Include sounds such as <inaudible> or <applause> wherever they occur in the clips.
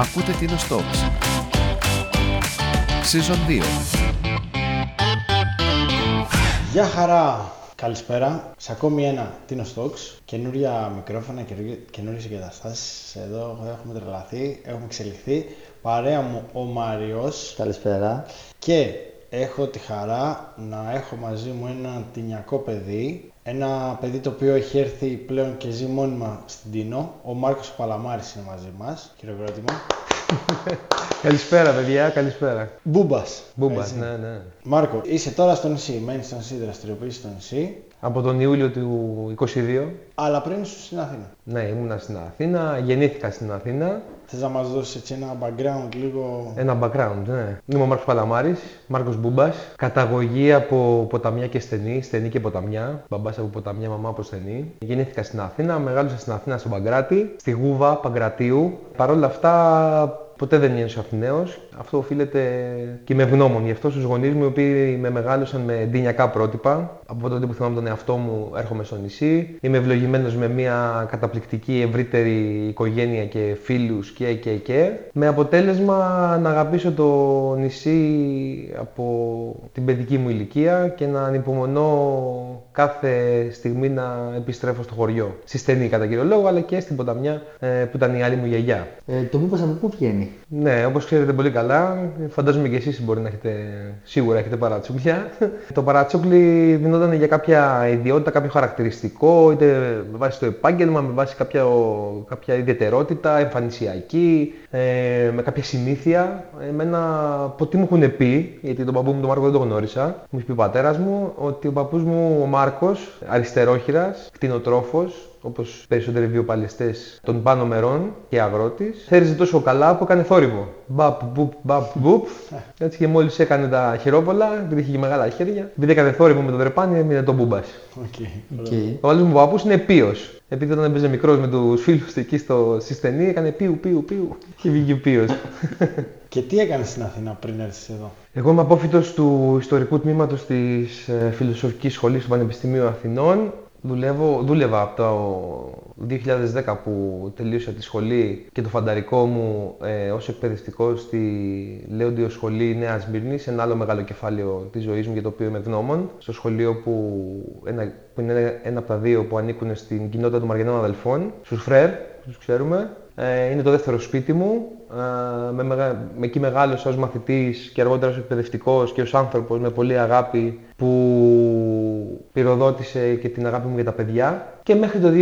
Ακούτε την Talks. Season 2. Γεια χαρά! Καλησπέρα σε ακόμη ένα Tino Stocks. Καινούρια μικρόφωνα, καινούριε εγκαταστάσεις. Εδώ έχουμε τρελαθεί, έχουμε εξελιχθεί. Παρέα μου ο Μάριος. Καλησπέρα. Και έχω τη χαρά να έχω μαζί μου ένα τυνιακό παιδί. Ένα παιδί το οποίο έχει έρθει πλέον και ζει μόνιμα στην Τίνο. Ο Μάρκος Παλαμάρης είναι μαζί μας. Χειροκρότημα. <laughs> Καλησπέρα, παιδιά, καλησπέρα. Μπούμπας. Μπούμπας, ναι, ναι. Μάρκο, είσαι τώρα στο νησί. Μένεις στο νησί, δραστηριοποιήσει στο νησί. Από τον Ιούλιο του 22. Αλλά πριν ήσουν στην Αθήνα. Ναι, ήμουνα στην Αθήνα, γεννήθηκα στην Αθήνα. Θες να μας δώσεις έτσι ένα background λίγο. Ένα background, ναι. Είμαι ο Μάρκος Παλαμάρης, Μάρκος Μπούμπας. Καταγωγή από ποταμιά και στενή, στενή και ποταμιά. Μπαμπάς από ποταμιά, μαμά από στενή. Γεννήθηκα στην Αθήνα, μεγάλωσα στην Αθήνα στον Παγκράτη, στη Γούβα Παγκρατίου. Παρ' όλα αυτά ποτέ δεν νιώσα Αθηναίο. Αυτό οφείλεται και με ευγνώμων. Γι' αυτό στους γονείς μου, οι οποίοι με μεγάλωσαν με ντυνιακά πρότυπα. Από τότε που θυμάμαι τον εαυτό μου, έρχομαι στο νησί. Είμαι ευλογημένος με μια καταπληκτική ευρύτερη οικογένεια και φίλους και, και, και. Με αποτέλεσμα να αγαπήσω το νησί από την παιδική μου ηλικία και να ανυπομονώ κάθε στιγμή να επιστρέφω στο χωριό. Στη στενή κατά κύριο λόγο, αλλά και στην ποταμιά ε, που ήταν η άλλη μου γιαγιά. Ε, το μου από πού βγαίνει; Ναι, όπως ξέρετε πολύ καλά, φαντάζομαι και εσείς μπορεί να έχετε, σίγουρα έχετε παρατσούκλια. <laughs> το παρατσούκλι δινόταν για κάποια ιδιότητα, κάποιο χαρακτηριστικό, είτε με βάση το επάγγελμα, με βάση κάποια, κάποια ιδιαιτερότητα, εμφανισιακή, ε, με κάποια συνήθεια. Εμένα, ποτέ μου έχουν πει, γιατί τον παππού μου τον Μάρκο δεν τον γνώρισα, μου έχει πει ο πατέρας μου, ότι ο παππούς μου ο Μάρκος, αριστερόχειρας, κτηνοτρόφος, όπως περισσότεροι βιοπαλαιστέ των πάνω μερών και αγρότης, θέριζε τόσο καλά που έκανε θόρυβο. Μπαπ, μπουπ, μπαπ, μπουπ. Έτσι και μόλις έκανε τα χειρόπολα, επειδή είχε και μεγάλα χέρια, επειδή έκανε θόρυβο με το δρεπάνι, έμεινε το μπούμπας. Okay. Okay. Ο άλλος μου παππούς είναι πίος. Επειδή όταν έπαιζε μικρός με τους φίλους εκεί στο συστενή, έκανε πίου, πίου, πίου. Και βγήκε πίος. <laughs> Και τι έκανε στην Αθήνα πριν έρθεις εδώ; Εγώ είμαι απόφυτο του ιστορικού τμήματος της ε, Φιλοσοφικής Σχολής του Πανεπιστημίου Αθηνών. Δουλεύω, δούλευα από το 2010 που τελείωσα τη σχολή και το φανταρικό μου ε, ως εκπαιδευτικός στη Λέοντιο Σχολή Νέας Σμύρνη, ένα άλλο μεγάλο κεφάλαιο της ζωής μου για το οποίο είμαι ευγνώμων, στο σχολείο που, ένα, που είναι ένα από τα δύο που ανήκουν στην κοινότητα των Μαργενών Αδελφών, στους Φρέρ, τους ξέρουμε. Ε, είναι το δεύτερο σπίτι μου. Ε, με, με, με εκεί μεγάλωσα ως μαθητής και αργότερα ως εκπαιδευτικός και ως άνθρωπος με πολύ αγάπη που πυροδότησε και την αγάπη μου για τα παιδιά. Και μέχρι το 2022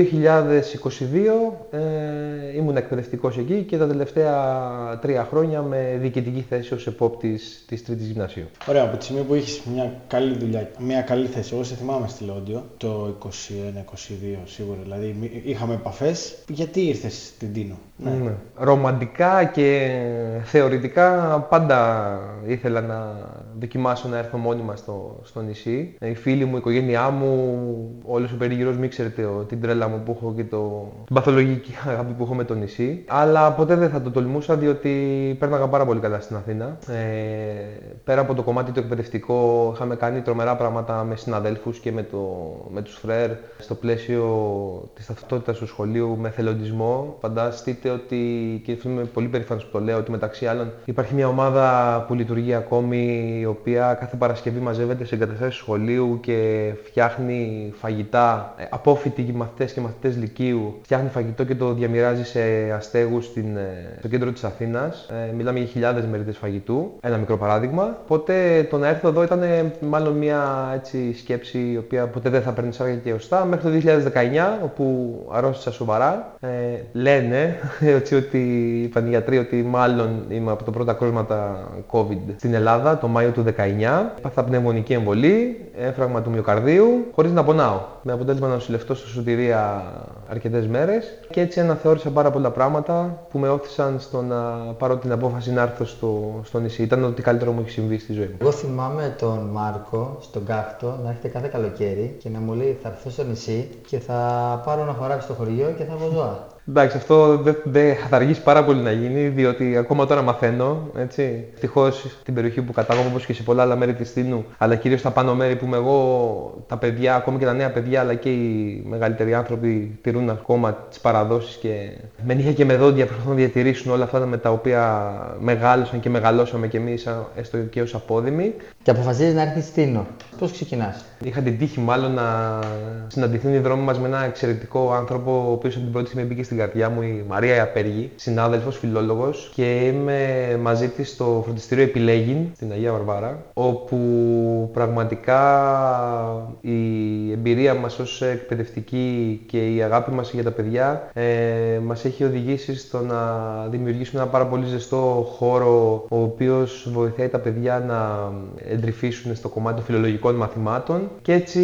ε, ήμουν εκπαιδευτικός εκεί και τα τελευταία τρία χρόνια με διοικητική θέση ως επόπτης της Τρίτης Γυμνασίου. Ωραία, από τη στιγμή που έχεις μια καλή δουλειά, μια καλή θέση, εγώ σε θυμάμαι στη Λόντιο το 21-22 σίγουρα, δηλαδή είχαμε επαφές. Γιατί ήρθες στην Τίνο; Ναι. ναι. Ρομαντικά και θεωρητικά πάντα ήθελα να δοκιμάσω να έρθω μόνιμα στο, στο νησί. Οι φίλοι μου, η οικογένειά μου, όλος ο περίγυρος μην ξέρετε την τρέλα μου που έχω και το, την παθολογική αγάπη που έχω με το νησί. Αλλά ποτέ δεν θα το τολμούσα διότι πέρναγα πάρα πολύ καλά στην Αθήνα. Ε, πέρα από το κομμάτι το εκπαιδευτικό είχαμε κάνει τρομερά πράγματα με συναδέλφους και με, το, με τους φρέρ στο πλαίσιο της ταυτότητας του σχολείου με θελοντισμό. Φανταστείτε ότι, και είμαι πολύ περήφανος που το λέω, ότι μεταξύ άλλων υπάρχει μια ομάδα που λειτουργεί ακόμη η οποία κάθε Παρασκευή μαζεύεται σε εγκαταστάσεις σχολείου και φτιάχνει φαγητά ε, απόφοιτοι μαθητές και μαθητές λυκείου φτιάχνει φαγητό και το διαμοιράζει σε αστέγους στην, ε, στο κέντρο της Αθήνας. Ε, μιλάμε για χιλιάδες μερίδες φαγητού, ένα μικρό παράδειγμα. Οπότε το να έρθω εδώ ήταν μάλλον μια έτσι, σκέψη η οποία ποτέ δεν θα παίρνει σάρκα και ωστά. Μέχρι το 2019 όπου αρρώστησα σοβαρά. Ε, λένε έτσι, ότι είπαν οι γιατροί ότι μάλλον είμαι από τα πρώτα κρούσματα COVID στην Ελλάδα το Μάιο του 19. Πάθα πνευμονική εμβολή, έφραγμα του μυοκαρδίου, χωρίς να πονάω. Με αποτέλεσμα να νοσηλευτώ στο σωτηρία αρκετές μέρες και έτσι αναθεώρησα πάρα πολλά πράγματα που με όθησαν στο να πάρω την απόφαση να έρθω στο, στο νησί. Ήταν ό,τι καλύτερο μου έχει συμβεί στη ζωή μου. Εγώ θυμάμαι τον Μάρκο στον Κάκτο να έρχεται κάθε καλοκαίρι και να μου λέει θα έρθω στο νησί και θα πάρω ένα χωράφι στο χωριό και θα έχω ζώα. Εντάξει, αυτό δεν δε θα αργήσει πάρα πολύ να γίνει, διότι ακόμα τώρα μαθαίνω. Έτσι. Ευτυχώς στην περιοχή που κατάγομαι, όπως και σε πολλά άλλα μέρη της Τίνου, αλλά κυρίως στα πάνω μέρη που είμαι εγώ, τα παιδιά, ακόμη και τα νέα παιδιά, αλλά και οι μεγαλύτεροι άνθρωποι τηρούν ακόμα τις παραδόσεις και με νύχια και με δόντια προσπαθούν να διατηρήσουν όλα αυτά με τα οποία μεγάλωσαν και μεγαλώσαμε κι εμείς, έστω και ως απόδημοι. Και αποφασίζεις να έρθεις στην Τίνο. Πώς ξεκινάς; Είχα την τύχη μάλλον να συναντηθούν οι δρόμοι μας με ένα εξαιρετικό άνθρωπο, ο οποίος από την πρώτη στιγμή μπήκε στην καρδιά μου, η Μαρία Ιαπέργη, συνάδελφος, φιλόλογος, και είμαι μαζί της στο φροντιστήριο Επιλέγην στην Αγία Βαρβάρα, όπου πραγματικά η εμπειρία μας ως εκπαιδευτική και η αγάπη μας για τα παιδιά ε, μας έχει οδηγήσει στο να δημιουργήσουμε ένα πάρα πολύ ζεστό χώρο, ο οποίος βοηθάει τα παιδιά να εντρυφήσουν στο κομμάτι των φιλολογικών μαθημάτων. Και έτσι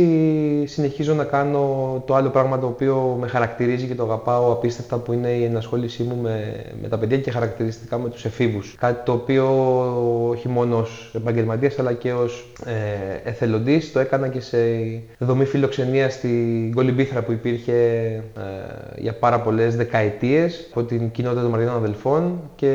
συνεχίζω να κάνω το άλλο πράγμα το οποίο με χαρακτηρίζει και το αγαπάω απίστευτα που είναι η ενασχόλησή μου με, με τα παιδιά και χαρακτηριστικά με τους εφήβους. Κάτι το οποίο όχι μόνο ως επαγγελματίας αλλά και ως ε, εθελοντής το έκανα και σε δομή φιλοξενίας στην Κολυμπήθρα που υπήρχε ε, για πάρα πολλές δεκαετίες από την κοινότητα των Μαριανών Αδελφών και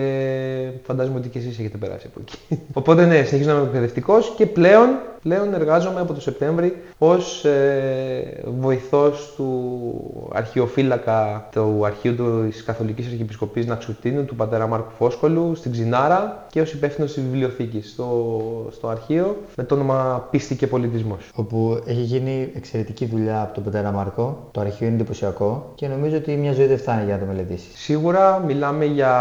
φαντάζομαι ότι και εσείς έχετε περάσει από εκεί. <laughs> Οπότε ναι, συνεχίζω να είμαι εκπαιδευτικός και πλέον πλέον εργάζομαι από το Σεπτέμβρη ως ε, βοηθός του αρχαιοφύλακα του αρχείου της Καθολικής Αρχιεπισκοπής Ναξουτίνου, του πατέρα Μάρκου Φόσκολου, στην Ξινάρα και ως υπεύθυνος της βιβλιοθήκης στο, στο αρχείο με το όνομα Πίστη και Πολιτισμός. Όπου έχει γίνει εξαιρετική δουλειά από τον πατέρα Μάρκο. Το αρχείο είναι εντυπωσιακό και νομίζω ότι μια ζωή δεν φτάνει για να το μελετήσεις. Σίγουρα μιλάμε για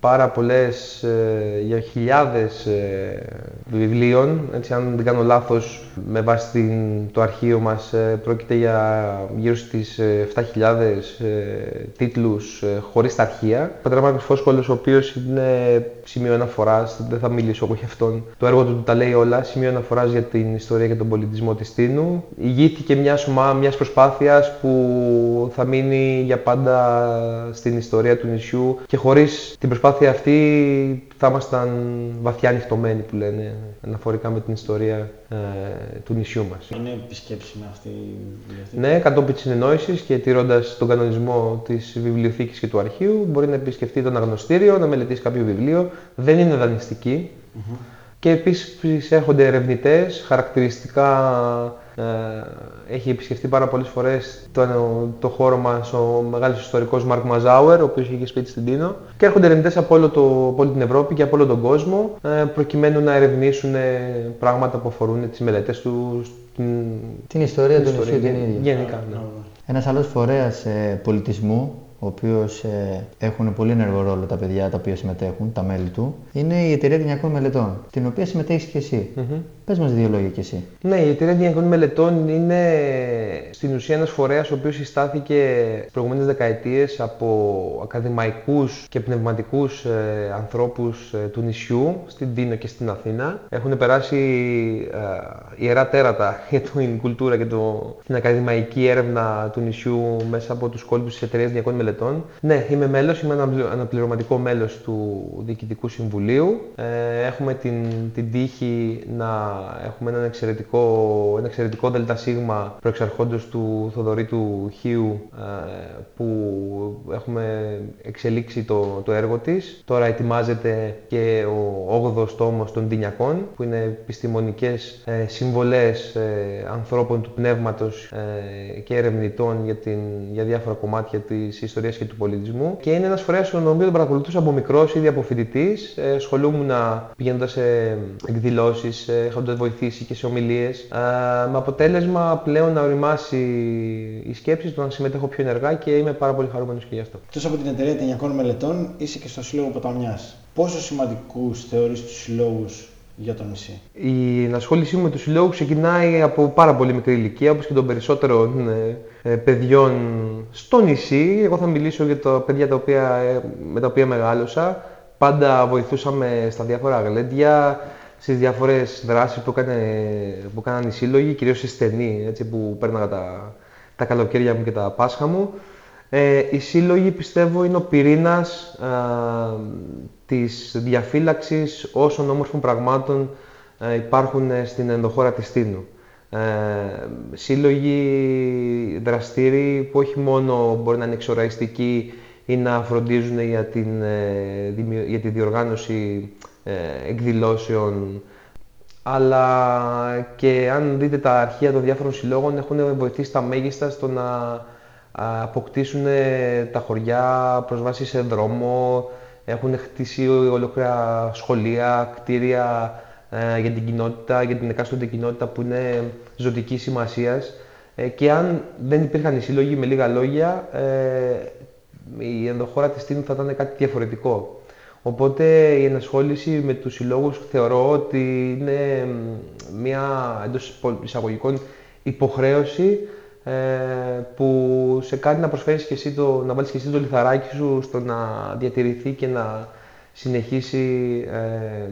πάρα πολλές, ε, για χιλιάδες ε, βιβλίων, έτσι, αν δεν κάνω λάθος, με βάση την, το αρχείο μας ε, πρόκειται για γύρω στις 7.000 ε, τίτλους ε, χωρίς τα αρχεία. Ο Πατέρα Μάρκος Φόσκολος, ο οποίος είναι σημείο αναφοράς, δεν θα μιλήσω εγώ για αυτόν, το έργο του τα λέει όλα, σημείο αναφοράς για την ιστορία και τον πολιτισμό της Τίνου. Ηγήθηκε μιας, μιας προσπάθειας που θα μείνει για πάντα στην ιστορία του νησιού και χωρίς την προσπάθεια αυτή θα ήμασταν βαθιά ανοιχτωμένοι που λένε αναφορικά με την ιστορία ε, του νησιού μας. Είναι επισκέψιμη αυτή η βιβλιοθήκη; Ναι, κατόπιν της συνεννόησης και τηρώντας τον κανονισμό της βιβλιοθήκης και του αρχείου, μπορεί να επισκεφτεί το αναγνωστήριο, να μελετήσει κάποιο βιβλίο. Δεν είναι δανειστική. Mm-hmm. Και επίσης έρχονται ερευνητές, χαρακτηριστικά ε, έχει επισκεφτεί πάρα πολλές φορές το, το χώρο μας ο μεγάλος ιστορικός Μαρκ Μαζάουερ, ο οποίος είχε σπίτι στην Τίνο και έρχονται ερευνητές από, όλο το, από όλη την Ευρώπη και από όλο τον κόσμο ε, προκειμένου να ερευνήσουν πράγματα που αφορούν τις μελέτες τους την, την ιστορία του νησιού την ίδια. Γενικά, ναι. Ένας άλλος φορέας ε, πολιτισμού ο οποίος ε, έχουν πολύ ενεργό ρόλο τα παιδιά τα οποία συμμετέχουν, τα μέλη του, είναι η Εταιρεία Δινιακών Μελετών, την οποία συμμετέχεις και εσύ. Mm-hmm. Πες μας δύο λόγια κι εσύ. Ναι, η Εταιρεία Δινιακών Μελετών είναι στην ουσία ένας φορέας ο οποίος συστάθηκε τι προηγούμενες δεκαετίες από ακαδημαϊκούς και πνευματικούς ε, ανθρώπους ε, του νησιού, στην Τίνο και στην Αθήνα. Έχουν περάσει ε, ιερά τέρατα για την κουλτούρα και το, την ακαδημαϊκή έρευνα του νησιού μέσα από τους κόλπους της Εταιρείας Δινιακών Μελετών μελετών. Ναι, είμαι μέλος, είμαι αναπληρωματικό μέλος του Διοικητικού Συμβουλίου. Ε, έχουμε την, την τύχη να έχουμε ένα εξαιρετικό, ένα εξαιρετικό ΔΣ προεξαρχόντος του Θοδωρήτου Χίου ε, που έχουμε εξελίξει το, το έργο της. Τώρα ετοιμάζεται και ο 8ος τόμος των Τινιακών που είναι επιστημονικές ε, συμβολές ε, ανθρώπων του πνεύματος ε, και ερευνητών για, την, για διάφορα κομμάτια της ιστορίας και του πολιτισμού. Και είναι ένας φορέας στον οποίος τον παρακολουθούσα από μικρός, ήδη από φοιτητής. Ε, ασχολούμουν πηγαίνοντας σε εκδηλώσεις, ε, έχοντα βοηθήσει και σε ομιλίες. Ε, με αποτέλεσμα πλέον να οριμάσει η σκέψη του να συμμετέχω πιο ενεργά και είμαι πάρα πολύ χαρούμενος και γι' αυτό. Εκτός από την εταιρεία Τενιακών Μελετών, είσαι και στο Σύλλογο Ποταμιάς. Πόσο σημαντικούς θεωρείς τους συλλόγους για το νησί; Η ενασχόλησή μου με τους συλλόγους ξεκινάει από πάρα πολύ μικρή ηλικία, όπως και των περισσότερων ε, παιδιών στο νησί. Εγώ θα μιλήσω για τα παιδιά τα οποία, ε, με τα οποία μεγάλωσα. Πάντα βοηθούσαμε στα διάφορα γλέντια, στις διάφορες δράσεις που, έκανε, που έκαναν οι σύλλογοι, κυρίως οι στενοί, έτσι, που πέρναγα τα, τα καλοκαίρια μου και τα Πάσχα μου. Ε, οι σύλλογοι πιστεύω είναι ο πυρήνας ε, της διαφύλαξης όσων όμορφων πραγμάτων ε, υπάρχουν στην ενδοχώρα της Τίνου. Ε, σύλλογοι δραστήριοι που όχι μόνο μπορεί να είναι εξοραϊστικοί ή να φροντίζουν για, την, ε, για τη διοργάνωση ε, εκδηλώσεων αλλά και αν δείτε τα αρχεία των διάφορων συλλόγων έχουν βοηθήσει τα μέγιστα στο να αποκτήσουν τα χωριά προσβάσεις σε δρόμο, έχουν χτίσει ολόκληρα σχολεία, κτίρια ε, για την κοινότητα, για την εκάστοτε κοινότητα που είναι ζωτικής σημασίας. Ε, και αν δεν υπήρχαν οι σύλλογοι, με λίγα λόγια, ε, η ενδοχώρα της Τίνου θα ήταν κάτι διαφορετικό. Οπότε η ενασχόληση με τους συλλόγους θεωρώ ότι είναι μια εντός εισαγωγικών υποχρέωση ε, που σε κάνει να προσφέρεις και εσύ το, να βάλεις και εσύ το λιθαράκι σου στο να διατηρηθεί και να συνεχίσει ε,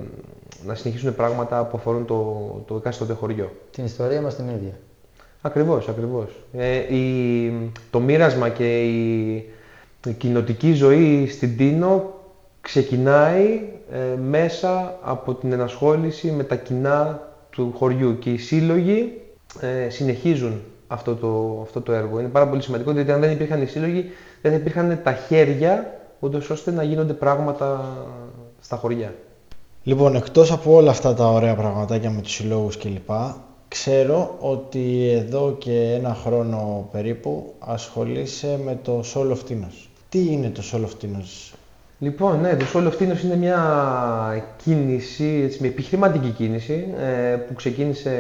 να συνεχίσουν πράγματα που αφορούν το, το εκάστοτε χωριό. Την ιστορία μας την ίδια. Ακριβώς, ακριβώς. Ε, η, το μοίρασμα και η, η κοινοτική ζωή στην Τίνο ξεκινάει ε, μέσα από την ενασχόληση με τα κοινά του χωριού και οι σύλλογοι ε, συνεχίζουν αυτό το, αυτό το έργο. Είναι πάρα πολύ σημαντικό, γιατί αν δεν υπήρχαν οι σύλλογοι, δεν θα υπήρχαν τα χέρια, ούτως ώστε να γίνονται πράγματα στα χωριά. Λοιπόν, εκτός από όλα αυτά τα ωραία πραγματάκια με τους συλλόγους κλπ, ξέρω ότι εδώ και ένα χρόνο περίπου ασχολείσαι με το Soul of Tinos. Τι είναι το Soul of Tinos, Λοιπόν, ναι, το Soul of Tinos είναι μια κίνηση, έτσι, μια επιχειρηματική κίνηση ε, που ξεκίνησε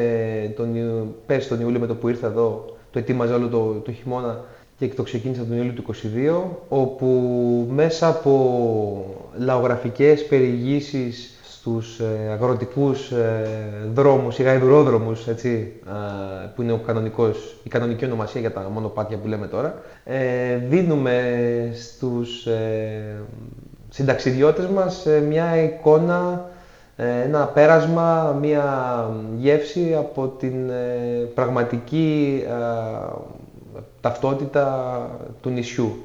τον, πέρσι τον Ιούλιο με το που ήρθα εδώ, το ετοίμαζα όλο το, το χειμώνα και το ξεκίνησα τον Ιούλιο του 2022, όπου μέσα από λαογραφικές περιηγήσεις στους ε, αγροτικούς ε, δρόμους ή γαϊδουρόδρομους, έτσι, που είναι ο κανονικός, η κανονική ονομασία για τα μονοπάτια που λέμε τώρα, ε, δίνουμε στους συνταξιδιώτες μας μια εικόνα, ένα πέρασμα, μια γεύση από την πραγματική ταυτότητα του νησιού.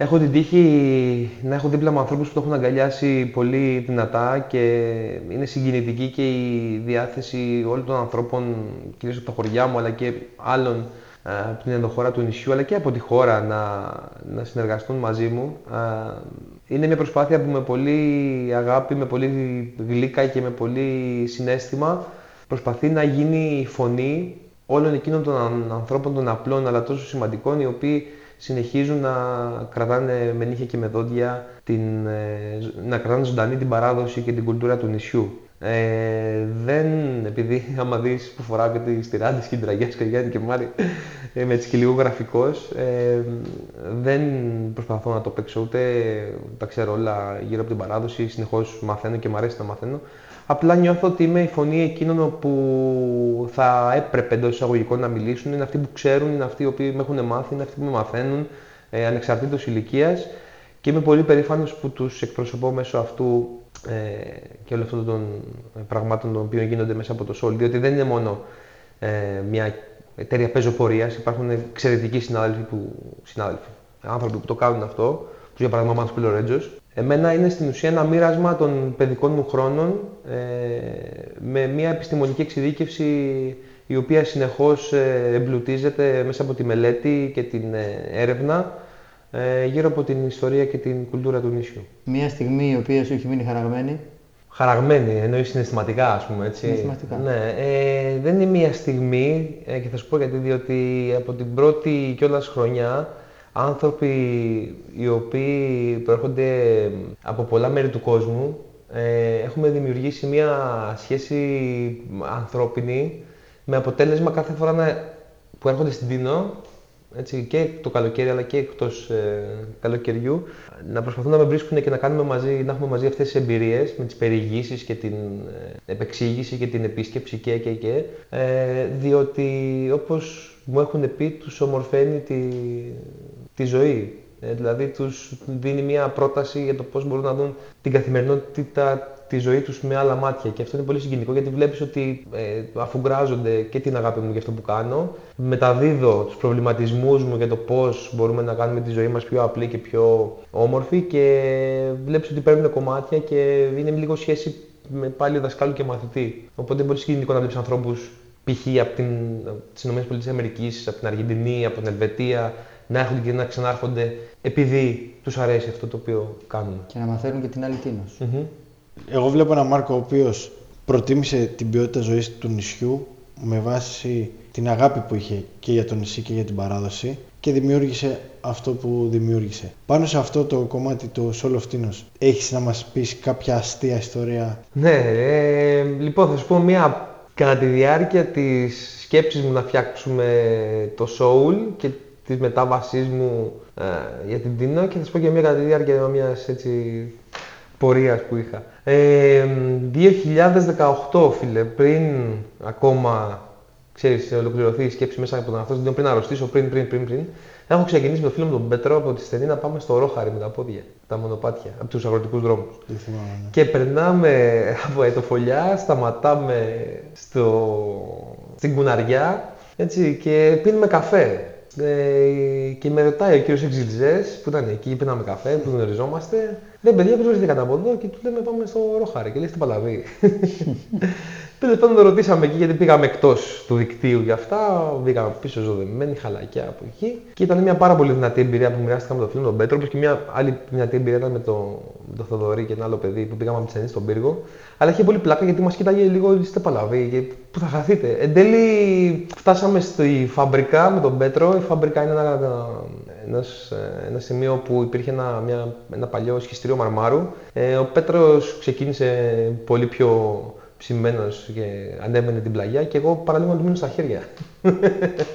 Έχω την τύχη να έχω δίπλα μου ανθρώπους που το έχουν αγκαλιάσει πολύ δυνατά και είναι συγκινητική και η διάθεση όλων των ανθρώπων, κυρίως από τα χωριά μου, αλλά και άλλων ε, από την ενδοχώρα του νησιού, αλλά και από τη χώρα να, να συνεργαστούν μαζί μου. Ε, είναι μια προσπάθεια που με πολύ αγάπη, με πολύ γλύκα και με πολύ συνέστημα προσπαθεί να γίνει η φωνή όλων εκείνων των ανθρώπων των απλών αλλά τόσο σημαντικών οι οποίοι συνεχίζουν να κρατάνε με νύχια και με δόντια, την, ε, να κρατάνε ζωντανή την παράδοση και την κουλτούρα του νησιού. Ε, δεν, επειδή άμα δεις που φοράω και τις τυράντες και την τραγιάς και Γιάννη και Μάρη, ε, με και λίγο γραφικός, ε, δεν προσπαθώ να το παίξω ούτε τα ξέρω όλα γύρω από την παράδοση, συνεχώς μαθαίνω και μου αρέσει να μαθαίνω. Απλά νιώθω ότι είμαι η φωνή εκείνων που θα έπρεπε εντός εισαγωγικών να μιλήσουν. Είναι αυτοί που ξέρουν, είναι αυτοί οι οποίοι με έχουν μάθει, είναι αυτοί που με μαθαίνουν, ε, ανεξαρτήτως ηλικίας. Και είμαι πολύ περήφανος που τους εκπροσωπώ μέσω αυτού ε, και όλων αυτών των πραγμάτων των οποίων γίνονται μέσα από το Soul. Διότι δεν είναι μόνο ε, μια εταιρεία πεζοπορίας, υπάρχουν εξαιρετικοί συνάδελφοι, που, συνάδελφοι, άνθρωποι που το κάνουν αυτό, για παράδειγμα ο Μάνος Πιλορέτζος, Εμένα είναι στην ουσία ένα μοίρασμα των παιδικών μου χρόνων ε, με μια επιστημονική εξειδίκευση η οποία συνεχώς ε, εμπλουτίζεται μέσα από τη μελέτη και την ε, έρευνα ε, γύρω από την ιστορία και την κουλτούρα του νησιού. Μια στιγμή η οποία σου έχει μείνει χαραγμένη. Χαραγμένη, εννοείς συναισθηματικά, ας πούμε, έτσι. Συναισθηματικά. Ναι, ε, δεν είναι μια στιγμή, και θα σου πω γιατί, διότι από την πρώτη κιόλας χρονιά άνθρωποι οι οποίοι προέρχονται από πολλά μέρη του κόσμου. Ε, έχουμε δημιουργήσει μια σχέση ανθρώπινη με αποτέλεσμα κάθε φορά να, που έρχονται στην Τίνο έτσι, και το καλοκαίρι αλλά και εκτός ε, καλοκαιριού να προσπαθούν να με βρίσκουν και να, κάνουμε μαζί, να έχουμε μαζί αυτές τις εμπειρίες με τις περιηγήσεις και την ε, επεξήγηση και την επίσκεψη και και και ε, διότι όπως μου έχουν πει τους ομορφαίνει τη, τη ζωή. Ε, δηλαδή τους δίνει μια πρόταση για το πώς μπορούν να δουν την καθημερινότητα τη ζωή τους με άλλα μάτια και αυτό είναι πολύ συγκινητικό γιατί βλέπεις ότι ε, αφουγκράζονται και την αγάπη μου για αυτό που κάνω μεταδίδω τους προβληματισμούς μου για το πώς μπορούμε να κάνουμε τη ζωή μας πιο απλή και πιο όμορφη και βλέπεις ότι παίρνουν κομμάτια και είναι λίγο σχέση με πάλι δασκάλου και μαθητή οπότε είναι πολύ συγκινητικό να βλέπεις ανθρώπους π.χ. από την, τις ΗΠΑ, από την Αργεντινή, από την Ελβετία, να έρχονται και να ξανάρχονται επειδή τους αρέσει αυτό το οποίο κάνουν. Και να μαθαίνουν και την άλλη τίνος. Εγώ βλέπω έναν Μάρκο ο οποίος προτίμησε την ποιότητα ζωής του νησιού με βάση την αγάπη που είχε και για το νησί και για την παράδοση και δημιούργησε αυτό που δημιούργησε. Πάνω σε αυτό το κομμάτι του Soul of Tinos, έχεις να μας πεις κάποια αστεία ιστορία; Ναι, ε, λοιπόν θα σου πω μια κατά τη διάρκεια της σκέψης μου να φτιάξουμε το Soul και της μετάβασής μου ε, για την Τίνο και θα σου πω και μια κατά τη διάρκεια μιας έτσι πορείας που είχα. Ε, 2018, φίλε, πριν ακόμα ξέρεις, ολοκληρωθεί η σκέψη μέσα από τον αυτό, πριν αρρωστήσω, πριν, πριν, πριν, πριν, έχω ξεκινήσει με τον φίλο μου τον Πέτρο από τη στενή να πάμε στο Ρόχαρη με τα πόδια, τα μονοπάτια, από τους αγροτικούς δρόμους. Ναι. Και περνάμε από ετοφολιά, σταματάμε στο... στην κουναριά έτσι, και πίνουμε καφέ. Ε, και με ρωτάει ο κύριος Εξιλζέ που ήταν εκεί, πίναμε καφέ, που γνωριζόμαστε. Λέει παιδιά, πώ βρίσκεται κατά από εδώ και του λέμε πάμε στο Ρόχαρη. Και λέει στην Παλαβή. <laughs> Τέλος πάντων το ρωτήσαμε εκεί γιατί πήγαμε εκτός του δικτύου για αυτά. Βγήκαμε πίσω ζωδεμένοι, χαλακιά από εκεί. Και ήταν μια πάρα πολύ δυνατή εμπειρία που μοιράστηκα με τον φίλο τον Πέτρο. Όπως και μια άλλη δυνατή εμπειρία ήταν με τον το Θοδωρή και ένα άλλο παιδί που πήγαμε από τη στον πύργο. Αλλά είχε πολύ πλάκα γιατί μας κοίταγε λίγο είστε παλαβή και πού θα χαθείτε. Εν τέλει φτάσαμε στη φαμπρικά με τον Πέτρο. Η φαμπρικά είναι ένα, ένας, ένα σημείο που υπήρχε ένα, μια, ένα παλιό σχιστήριο μαρμάρου. Ε, ο Πέτρος ξεκίνησε πολύ πιο ψημένος και ανέβαινε την πλαγιά και εγώ παραλίγο να του μείνω στα χέρια.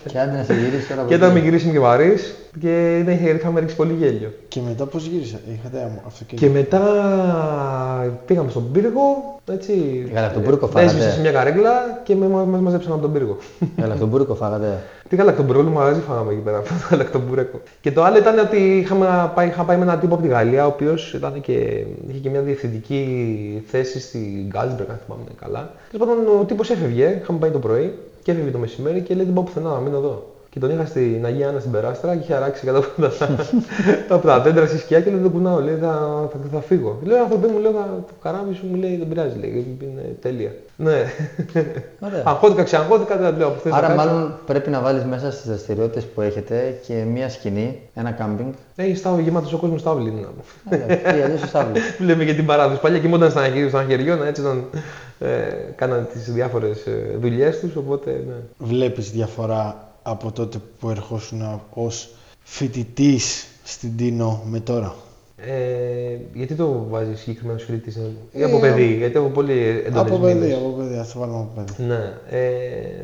Και άντε να σε γυρίσει τώρα. και ήταν με γυρίσει και βαρύς και δεν είχαμε ρίξει πολύ γέλιο. Και μετά πώς γύρισα, είχατε αυτοκίνητο. Και μετά πήγαμε στον πύργο. Έτσι, Γαλακτομπούρεκο φάγατε. Έσβησε σε μια καρέκλα και μας μαζέψαν από τον πύργο. Γαλακτομπούρεκο φάγατε. Τι γαλακτομπούρεκο, μαγαζί φάγαμε εκεί πέρα. <laughs> Αυτό το γαλακτομπούρεκο. Και το άλλο ήταν ότι είχαμε πάει, είχα πάει με έναν τύπο από τη Γαλλία, ο οποίος είχε και μια διευθυντική θέση στη Carlsberg, αν θυμάμαι καλά. Τέλος πάντων, ο τύπος έφευγε, είχαμε πάει το πρωί και έφευγε το μεσημέρι και λέει δεν πάω πουθενά, να μείνω εδώ. Και τον είχα στην Αγία Άννα στην Περάστρα και είχε αράξει κάτω από <laughs> τα, από τα δέντρα στη σκιά και λέει δεν κουνάω, λέει θα, θα, θα, φύγω. Λέω άνθρωπε μου, λέω το καράβι σου μου λέει δεν πειράζει, λέει, είναι τέλεια. Ναι. <laughs> Αγχώθηκα, ξεαγχώθηκα, δεν λέω από Άρα μάλλον πρέπει να βάλεις μέσα στις δραστηριότητες που έχετε και μία σκηνή, ένα κάμπινγκ. Έχει στάβλο γεμάτος ο κόσμος στάβλη είναι να Τι αλλιώς ο στάβλη. Λέμε για την παράδοση. Παλιά κοιμόταν στα χεριών, έτσι όταν ε, κάναν τις διάφορες ε, δουλειές τους, οπότε ναι. Βλέπεις διαφορά από τότε που ερχόσουν ως φοιτητής στην Τίνο με τώρα; Ε, γιατί το βάζεις συγκεκριμένο φοιτητής ε, ή από παιδί, γιατί έχω πολύ έντονες Από παιδί, από παιδί, ας το βάλουμε από παιδί. Ναι. Ε,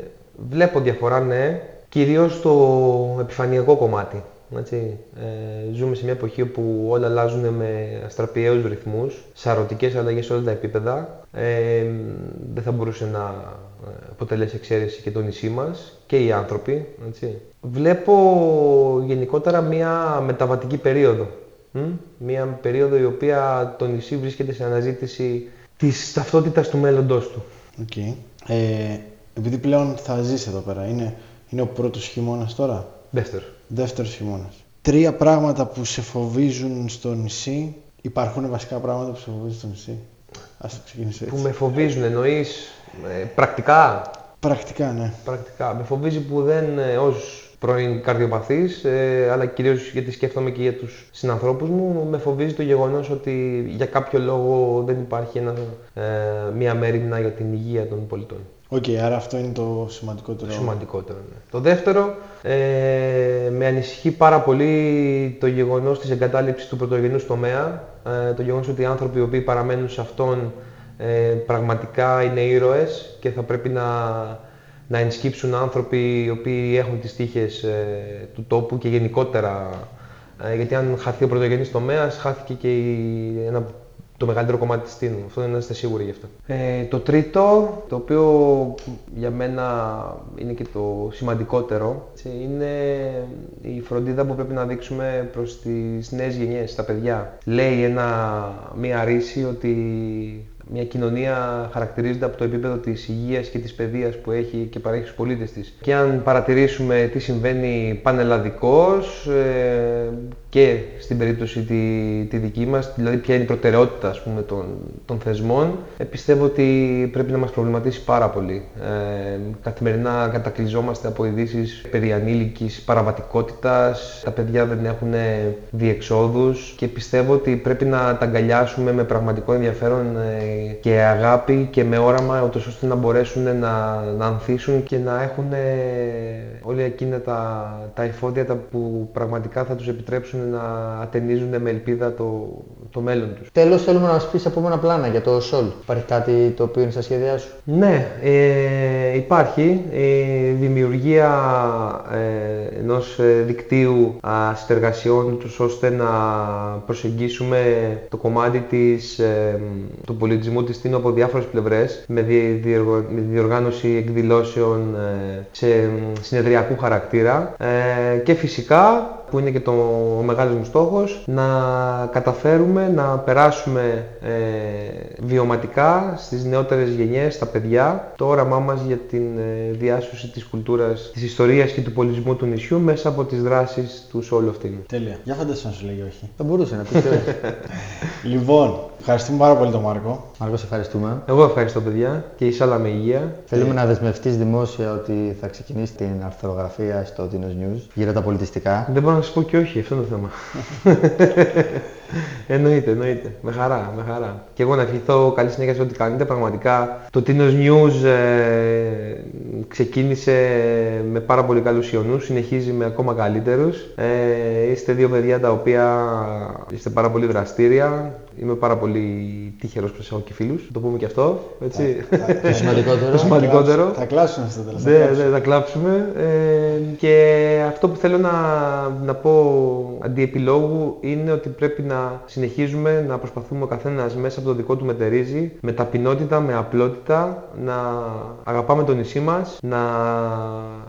βλέπω διαφορά, ναι, κυρίως στο επιφανειακό κομμάτι. Έτσι. Ε, ζούμε σε μια εποχή όπου όλα αλλάζουν με αστραπιαίους ρυθμούς, σαρωτικές αλλαγές σε όλα τα επίπεδα. Ε, δεν θα μπορούσε να αποτελέσει εξαίρεση και το νησί μας και οι άνθρωποι. Έτσι. Βλέπω γενικότερα μια μεταβατική περίοδο. Μια περίοδο η οποία το νησί βρίσκεται σε αναζήτηση της ταυτότητας του μέλλοντός του. Okay. Ε, επειδή πλέον θα ζεις εδώ πέρα, είναι, είναι ο πρώτος χειμώνας τώρα; Δεύτερο. Δεύτερος χειμώνας. Τρία πράγματα που σε φοβίζουν στο νησί. Υπάρχουν βασικά πράγματα που σε φοβίζουν στο νησί. Ας το ξεκινήσω έτσι. Που με φοβίζουν, εννοείς ε, πρακτικά; Πρακτικά, ναι. Πρακτικά. Με φοβίζει που δεν ε, ως πρώην καρδιοπαθής, ε, αλλά κυρίως γιατί σκέφτομαι και για τους συνανθρώπους μου, με φοβίζει το γεγονός ότι για κάποιο λόγο δεν υπάρχει ένα, ε, μία μέριμνα για την υγεία των πολιτών. OK, okay, άρα αυτό είναι το σημαντικότερο. Το σημαντικότερο, ναι. Το δεύτερο, ε, με ανησυχεί πάρα πολύ το γεγονός της εγκατάλειψης του πρωτογενούς τομέα, ε, το γεγονός ότι οι άνθρωποι οι οποίοι παραμένουν σε αυτόν ε, πραγματικά είναι ήρωες και θα πρέπει να, να ενσκύψουν άνθρωποι οι οποίοι έχουν τις τύχες ε, του τόπου και γενικότερα ε, γιατί αν χαθεί ο πρωτογενής τομέας, χάθηκε και η, ένα, το μεγαλύτερο κομμάτι της τίνου. Αυτό είναι να είστε σίγουροι γι' αυτό. Ε, το τρίτο, το οποίο για μένα είναι και το σημαντικότερο, είναι η φροντίδα που πρέπει να δείξουμε προς τις νέες γενιές, τα παιδιά. Λέει ένα, μία ρίση ότι μια κοινωνία χαρακτηρίζεται από το επίπεδο της υγείας και της παιδείας που έχει και παρέχει στους πολίτες της. Και αν παρατηρήσουμε τι συμβαίνει πανελλαδικώς ε, και στην περίπτωση τη, τη δική μας, δηλαδή ποια είναι η προτεραιότητα ας πούμε, των, των θεσμών, ε, πιστεύω ότι πρέπει να μας προβληματίσει πάρα πολύ. Ε, καθημερινά κατακλυζόμαστε από ειδήσεις περί ανήλικης παραβατικότητας, τα παιδιά δεν έχουν διεξόδους και πιστεύω ότι πρέπει να τα αγκαλιάσουμε με πραγματικό ενδιαφέρον ε, και αγάπη και με όραμα ούτως ώστε να μπορέσουν να, να ανθίσουν και να έχουν όλα εκείνα τα, τα εφόδια τα που πραγματικά θα τους επιτρέψουν να ατενίζουν με ελπίδα το, το μέλλον τους. Τέλος θέλουμε να μας πεις επόμενα πλάνα για το ΣΟΛ. Υπάρχει κάτι το οποίο είναι στα σχέδιά σου; Ναι, ε, υπάρχει η δημιουργία ε, ενός ε, δικτύου α, συνεργασιών τους ώστε να προσεγγίσουμε το κομμάτι της, ε, του πολιτισμού της Τίνου από διάφορες πλευρές με, δι, με διοργάνωση εκδηλώσεων ε, σε συνεδριακού χαρακτήρα ε, και φυσικά που είναι και το ο μεγάλος μου στόχος, να καταφέρουμε να περάσουμε ε, βιωματικά στις νεότερες γενιές, στα παιδιά, το όραμά μας για την ε, διάσωση της κουλτούρας, της ιστορίας και του πολιτισμού του νησιού μέσα από τις δράσεις τους όλου αυτήν. Τέλεια. Για φαντάσου να σου λέγει όχι. Θα μπορούσε να πει όχι. <laughs> λοιπόν, ευχαριστούμε πάρα πολύ τον Μάρκο. Μάρκο, σε ευχαριστούμε. Εγώ ευχαριστώ παιδιά και η σάλα με υγεία. Θέλουμε να δεσμευτείς δημόσια ότι θα ξεκινήσει την αρθρογραφία στο Tinos News γύρω τα πολιτιστικά. Δεν μπορώ να σα πω και όχι, αυτό είναι το θέμα. <laughs> εννοείται, εννοείται. Με χαρά, με χαρά. Και εγώ να ευχηθώ καλή συνέχεια σε ό,τι κάνετε. Πραγματικά το Tinos News ε, ξεκίνησε με πάρα πολύ καλούς ιονούς, συνεχίζει με ακόμα καλύτερους. Ε, είστε δύο παιδιά τα οποία είστε πάρα πολύ δραστήρια. Είμαι πάρα πολύ τυχερό που έχω και φίλους. Το πούμε και αυτό. Έτσι. Το σημαντικότερο. <laughs> το σημαντικότερο. Θα κλάψουμε στο τέλος. Ναι, ναι, θα κλάψουμε. Ε, και αυτό που θέλω να, να πω αντί επιλόγου είναι ότι πρέπει να συνεχίζουμε να προσπαθούμε ο καθένας μέσα από το δικό του μετερίζει, με ταπεινότητα, με απλότητα, να αγαπάμε το νησί μας, να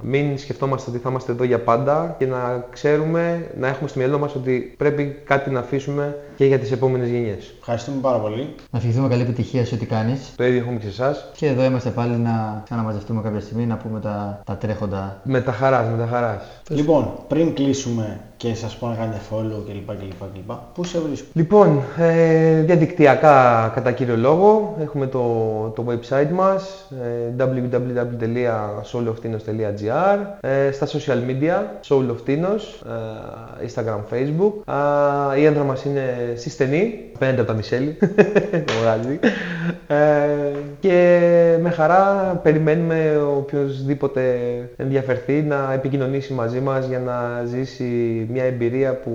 μην σκεφτόμαστε ότι θα είμαστε εδώ για πάντα και να ξέρουμε, να έχουμε στο μυαλό μας ότι πρέπει κάτι να αφήσουμε και για τις επόμενες γενιές. Ευχαριστούμε πάρα πολύ. Να ευχηθούμε καλή επιτυχία σε ό,τι κάνεις. Το ίδιο έχουμε και σε εσάς. Και εδώ είμαστε πάλι να ξαναμαζευτούμε κάποια στιγμή να πούμε τα, τα τρέχοντα. Με τα χαράς, με τα χαράς. Λοιπόν, πριν κλείσουμε και σα πω να κάνετε follow κλπ. κλπ, κλπ. Πού σε βρίσκω; Λοιπόν, ε, διαδικτυακά κατά κύριο λόγο έχουμε το, το website μας ε, www.souloftinos.gr ε, στα social media Soul of Tinos, ε, Instagram, Facebook ε, η έντρα μας είναι συστενή, φαίνεται από τα Μισελ, <laughs> το βγάζει ε, και με χαρά περιμένουμε οποιοδήποτε ενδιαφερθεί να επικοινωνήσει μαζί μας για να ζήσει μια εμπειρία που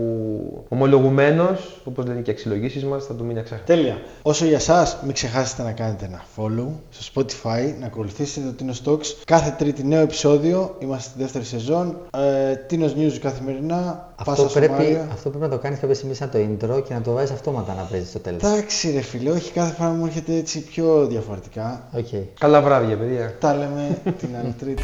ομολογουμένως, όπως λένε και οι αξιολογήσεις μας, θα του μείνει αξέχαστο. Τέλεια. Όσο για εσάς, μην ξεχάσετε να κάνετε ένα follow στο Spotify, να ακολουθήσετε το Tinos Talks. Κάθε τρίτη νέο επεισόδιο, είμαστε στη δεύτερη σεζόν. Ε, Tinos News καθημερινά. Αυτό πάσα πρέπει, Σομάλια. αυτό πρέπει να το κάνεις κάποια στιγμή σαν το intro και να το βάζεις αυτόματα να παίζεις στο τέλος. Εντάξει ρε φίλε, όχι κάθε φορά μου έρχεται έτσι πιο διαφορετικά. Οκ. Καλά βράδια, παιδιά. Τα λέμε την άλλη Τρίτη.